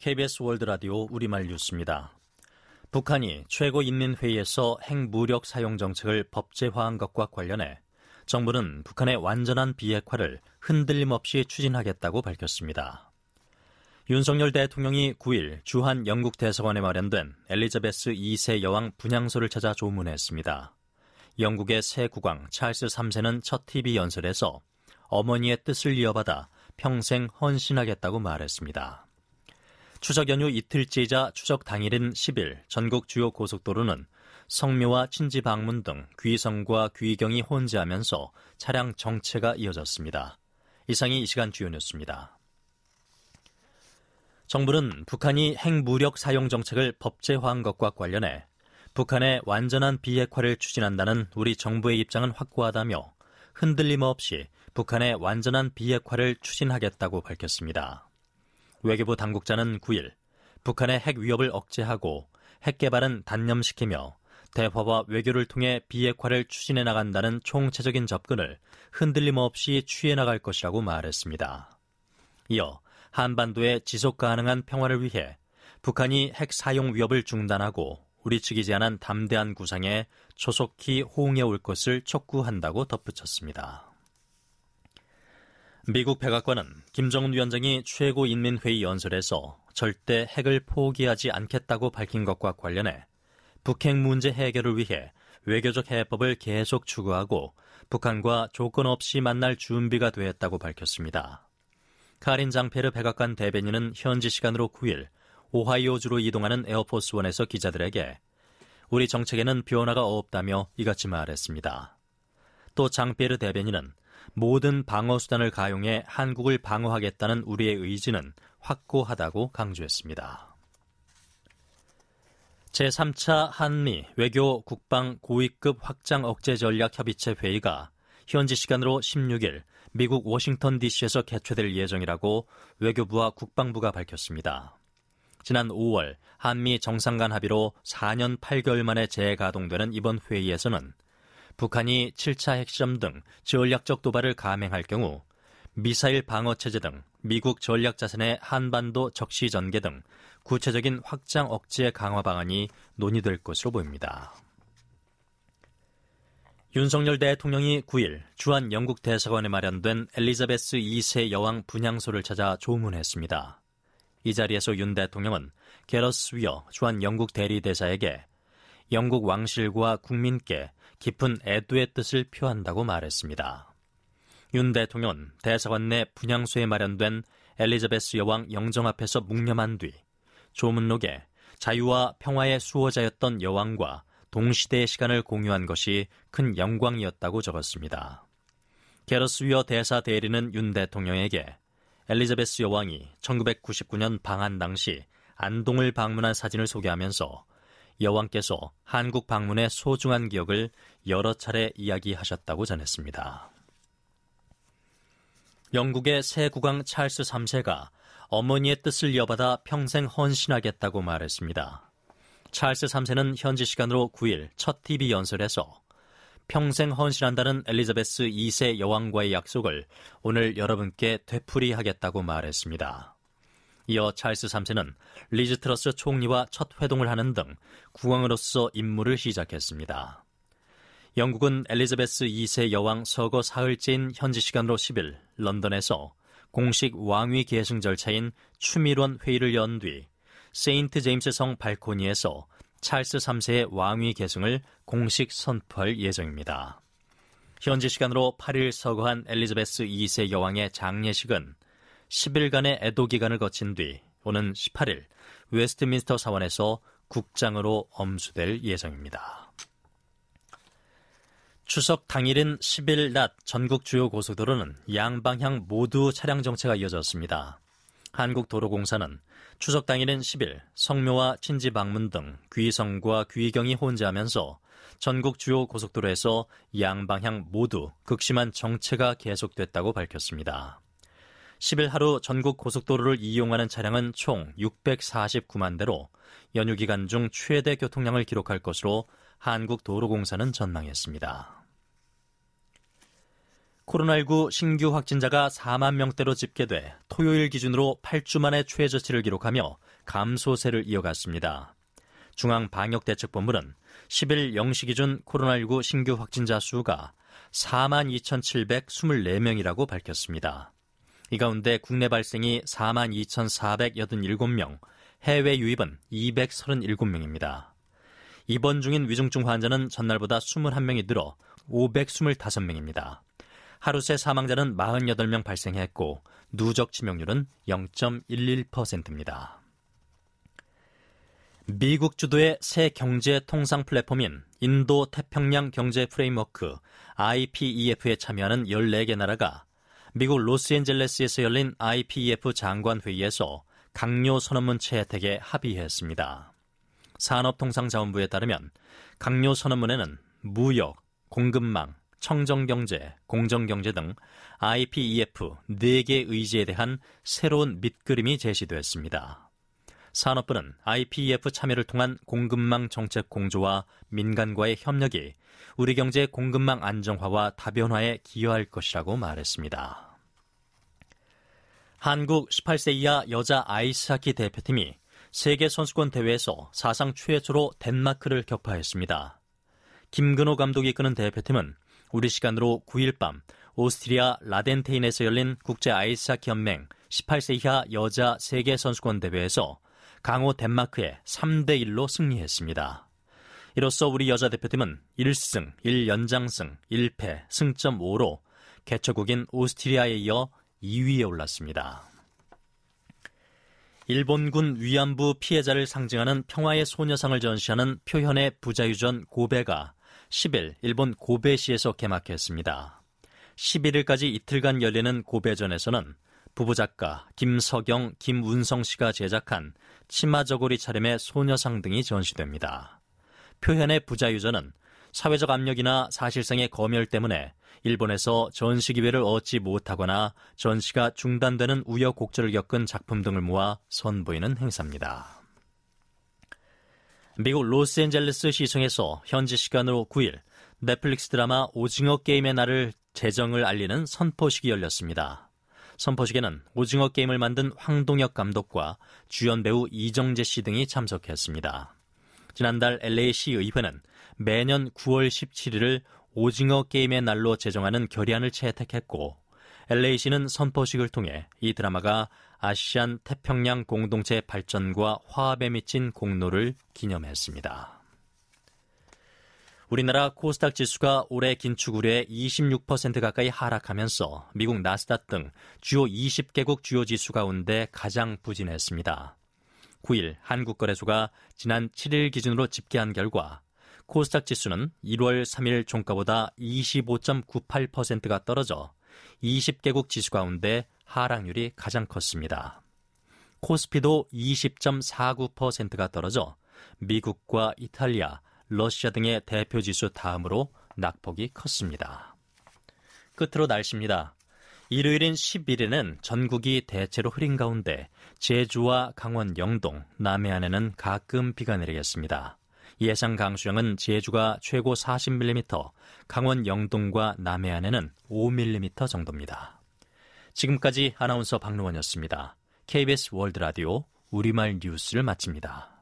KBS 월드 라디오 우리말 뉴스입니다. 북한이 최고인민회의에서 핵무력 사용 정책을 법제화한 것과 관련해 정부는 북한의 완전한 비핵화를 흔들림 없이 추진하겠다고 밝혔습니다. 윤석열 대통령이 9일 주한 영국 대사관에 마련된 엘리자베스 2세 여왕 분향소를 찾아 조문했습니다. 영국의 새 국왕 찰스 3세는 첫 TV 연설에서 어머니의 뜻을 이어받아 평생 헌신하겠다고 말했습니다. 추석 연휴 이틀째이자 추석 당일인 10일 전국 주요 고속도로는 성묘와 친지 방문 등 귀성과 귀경이 혼재하면서 차량 정체가 이어졌습니다. 이상이 이 시간 주요 뉴스입니다. 정부는 북한이 핵무력 사용 정책을 법제화한 것과 관련해 북한의 완전한 비핵화를 추진한다는 우리 정부의 입장은 확고하다며 흔들림 없이 북한의 완전한 비핵화를 추진하겠다고 밝혔습니다. 외교부 당국자는 9일 북한의 핵 위협을 억제하고 핵 개발은 단념시키며 대화와 외교를 통해 비핵화를 추진해 나간다는 총체적인 접근을 흔들림 없이 취해 나갈 것이라고 말했습니다. 이어 한반도의 지속 가능한 평화를 위해 북한이 핵 사용 위협을 중단하고 우리 측이 제안한 담대한 구상에 조속히 호응해 올 것을 촉구한다고 덧붙였습니다. 미국 백악관은 김정은 위원장이 최고인민회의 연설에서 절대 핵을 포기하지 않겠다고 밝힌 것과 관련해 북핵 문제 해결을 위해 외교적 해법을 계속 추구하고 북한과 조건 없이 만날 준비가 되었다고 밝혔습니다. 카린 장페르 백악관 대변인은 현지 시간으로 9일 오하이오주로 이동하는 에어포스원에서 기자들에게 우리 정책에는 변화가 없다며 이같이 말했습니다. 또 장페르 대변인은 모든 방어 수단을 가용해 한국을 방어하겠다는 우리의 의지는 확고하다고 강조했습니다. 제3차 한미 외교 국방 고위급 확장 억제 전략 협의체 회의가 현지 시간으로 16일 미국 워싱턴 DC에서 개최될 예정이라고 외교부와 국방부가 밝혔습니다. 지난 5월 한미 정상 간 합의로 4년 8개월 만에 재가동되는 이번 회의에서는 북한이 7차 핵시험 등 전략적 도발을 감행할 경우 미사일 방어 체제 등 미국 전략 자산의 한반도 적시 전개 등 구체적인 확장 억제 강화 방안이 논의될 것으로 보입니다. 윤석열 대통령이 9일 주한 영국 대사관에 마련된 엘리자베스 2세 여왕 분향소를 찾아 조문했습니다. 이 자리에서 윤 대통령은 게러스 위어 주한 영국 대리대사에게 영국 왕실과 국민께 깊은 애도의 뜻을 표한다고 말했습니다. 윤 대통령은 대사관 내 분향소에 마련된 엘리자베스 여왕 영정 앞에서 묵념한 뒤 조문록에 자유와 평화의 수호자였던 여왕과 동시대의 시간을 공유한 것이 큰 영광이었다고 적었습니다. 게러스 위어 대사 대리는 윤 대통령에게 엘리자베스 여왕이 1999년 방한 당시 안동을 방문한 사진을 소개하면서 여왕께서 한국 방문의 소중한 기억을 여러 차례 이야기하셨다고 전했습니다. 영국의 새 국왕 찰스 3세가 어머니의 뜻을 이어받아 평생 헌신하겠다고 말했습니다. 찰스 3세는 현지 시간으로 9일 첫 TV 연설에서 평생 헌신한다는 엘리자베스 2세 여왕과의 약속을 오늘 여러분께 되풀이하겠다고 말했습니다. 이어 찰스 3세는 리즈 트러스 총리와 첫 회동을 하는 등 국왕으로서 임무를 시작했습니다. 영국은 엘리자베스 2세 여왕 서거 사흘째인 현지 시간으로 10일 런던에서 공식 왕위 계승 절차인 추밀원 회의를 연 뒤 세인트 제임스 성 발코니에서 찰스 3세의 왕위 계승을 공식 선포할 예정입니다. 현지 시간으로 8일 서거한 엘리자베스 2세 여왕의 장례식은 10일간의 애도 기간을 거친 뒤 오는 18일 웨스트민스터 사원에서 국장으로 엄수될 예정입니다. 추석 당일인 10일 낮 전국 주요 고속도로는 양방향 모두 차량 정체가 이어졌습니다. 한국도로공사는 추석 당일인 10일 성묘와 친지 방문 등 귀성과 귀경이 혼재하면서 전국 주요 고속도로에서 양방향 모두 극심한 정체가 계속됐다고 밝혔습니다. 10일 하루 전국 고속도로를 이용하는 차량은 총 649만 대로 연휴 기간 중 최대 교통량을 기록할 것으로 한국도로공사는 전망했습니다. 코로나19 신규 확진자가 4만 명대로 집계돼 토요일 기준으로 8주 만에 최저치를 기록하며 감소세를 이어갔습니다. 중앙방역대책본부는 10일 0시 기준 코로나19 신규 확진자 수가 4만 2,724명이라고 밝혔습니다. 이 가운데 국내 발생이 4만 2,487명, 해외 유입은 237명입니다. 입원 중인 위중증 환자는 전날보다 21명이 늘어 525명입니다. 하루 새 사망자는 48명 발생했고 누적 치명률은 0.11%입니다. 미국 주도의 새 경제 통상 플랫폼인 인도 태평양 경제 프레임워크 IPEF에 참여하는 14개 나라가 미국 로스앤젤레스에서 열린 IPEF 장관 회의에서 각료 선언문 채택에 합의했습니다. 산업통상자원부에 따르면 각료 선언문에는 무역, 공급망, 청정경제, 공정경제 등 IPEF 4개 의지에 대한 새로운 밑그림이 제시됐습니다. 산업부는 IPEF 참여를 통한 공급망 정책 공조와 민간과의 협력이 우리 경제 공급망 안정화와 다변화에 기여할 것이라고 말했습니다. 한국 18세 이하 여자 아이스하키 대표팀이 세계 선수권 대회에서 사상 최초로 덴마크를 격파했습니다. 김근호 감독이 이끄는 대표팀은 우리 시간으로 9일 밤 오스트리아 라덴테인에서 열린 국제 아이스하키 연맹 18세 이하 여자 세계 선수권 대회에서 강호 덴마크에 3대 1로 승리했습니다. 이로써 우리 여자 대표팀은 1승, 1연장승, 1패, 승점 5로 개최국인 오스트리아에 이어 2위에 올랐습니다. 일본군 위안부 피해자를 상징하는 평화의 소녀상을 전시하는 표현의 부자유전 고베가 10일 일본 고베시에서 개막했습니다. 11일까지 이틀간 열리는 고베전에서는 부부 작가 김석영, 김운성 씨가 제작한 치마 저고리 차림의 소녀상 등이 전시됩니다. 표현의 부자유전은 사회적 압력이나 사실상의 검열 때문에 일본에서 전시 기회를 얻지 못하거나 전시가 중단되는 우여곡절을 겪은 작품 등을 모아 선보이는 행사입니다. 미국 로스앤젤레스 시청에서 현지 시간으로 9일 넷플릭스 드라마 오징어 게임의 날을 재정을 알리는 선포식이 열렸습니다. 선포식에는 오징어 게임을 만든 황동혁 감독과 주연 배우 이정재 씨 등이 참석했습니다. 지난달 LA시 의회는 매년 9월 17일을 오징어 게임의 날로 제정하는 결의안을 채택했고 LA시는 선포식을 통해 이 드라마가 아시안 태평양 공동체 발전과 화합에 미친 공로를 기념했습니다. 우리나라 코스닥 지수가 올해 긴축 우려에 26% 가까이 하락하면서 미국 나스닥 등 주요 20개국 주요 지수 가운데 가장 부진했습니다. 9일 한국거래소가 지난 7일 기준으로 집계한 결과 코스닥 지수는 1월 3일 종가보다 25.98%가 떨어져 20개국 지수 가운데 하락률이 가장 컸습니다. 코스피도 20.49%가 떨어져 미국과 이탈리아, 러시아 등의 대표 지수 다음으로 낙폭이 컸습니다. 끝으로 날씨입니다. 일요일인 11일에는 전국이 대체로 흐린 가운데 제주와 강원 영동, 남해안에는 가끔 비가 내리겠습니다. 예상 강수량은 제주가 최고 40mm, 강원 영동과 남해안에는 5mm 정도입니다. 지금까지 아나운서 박노원이었습니다. KBS 월드 라디오 우리말 뉴스를 마칩니다.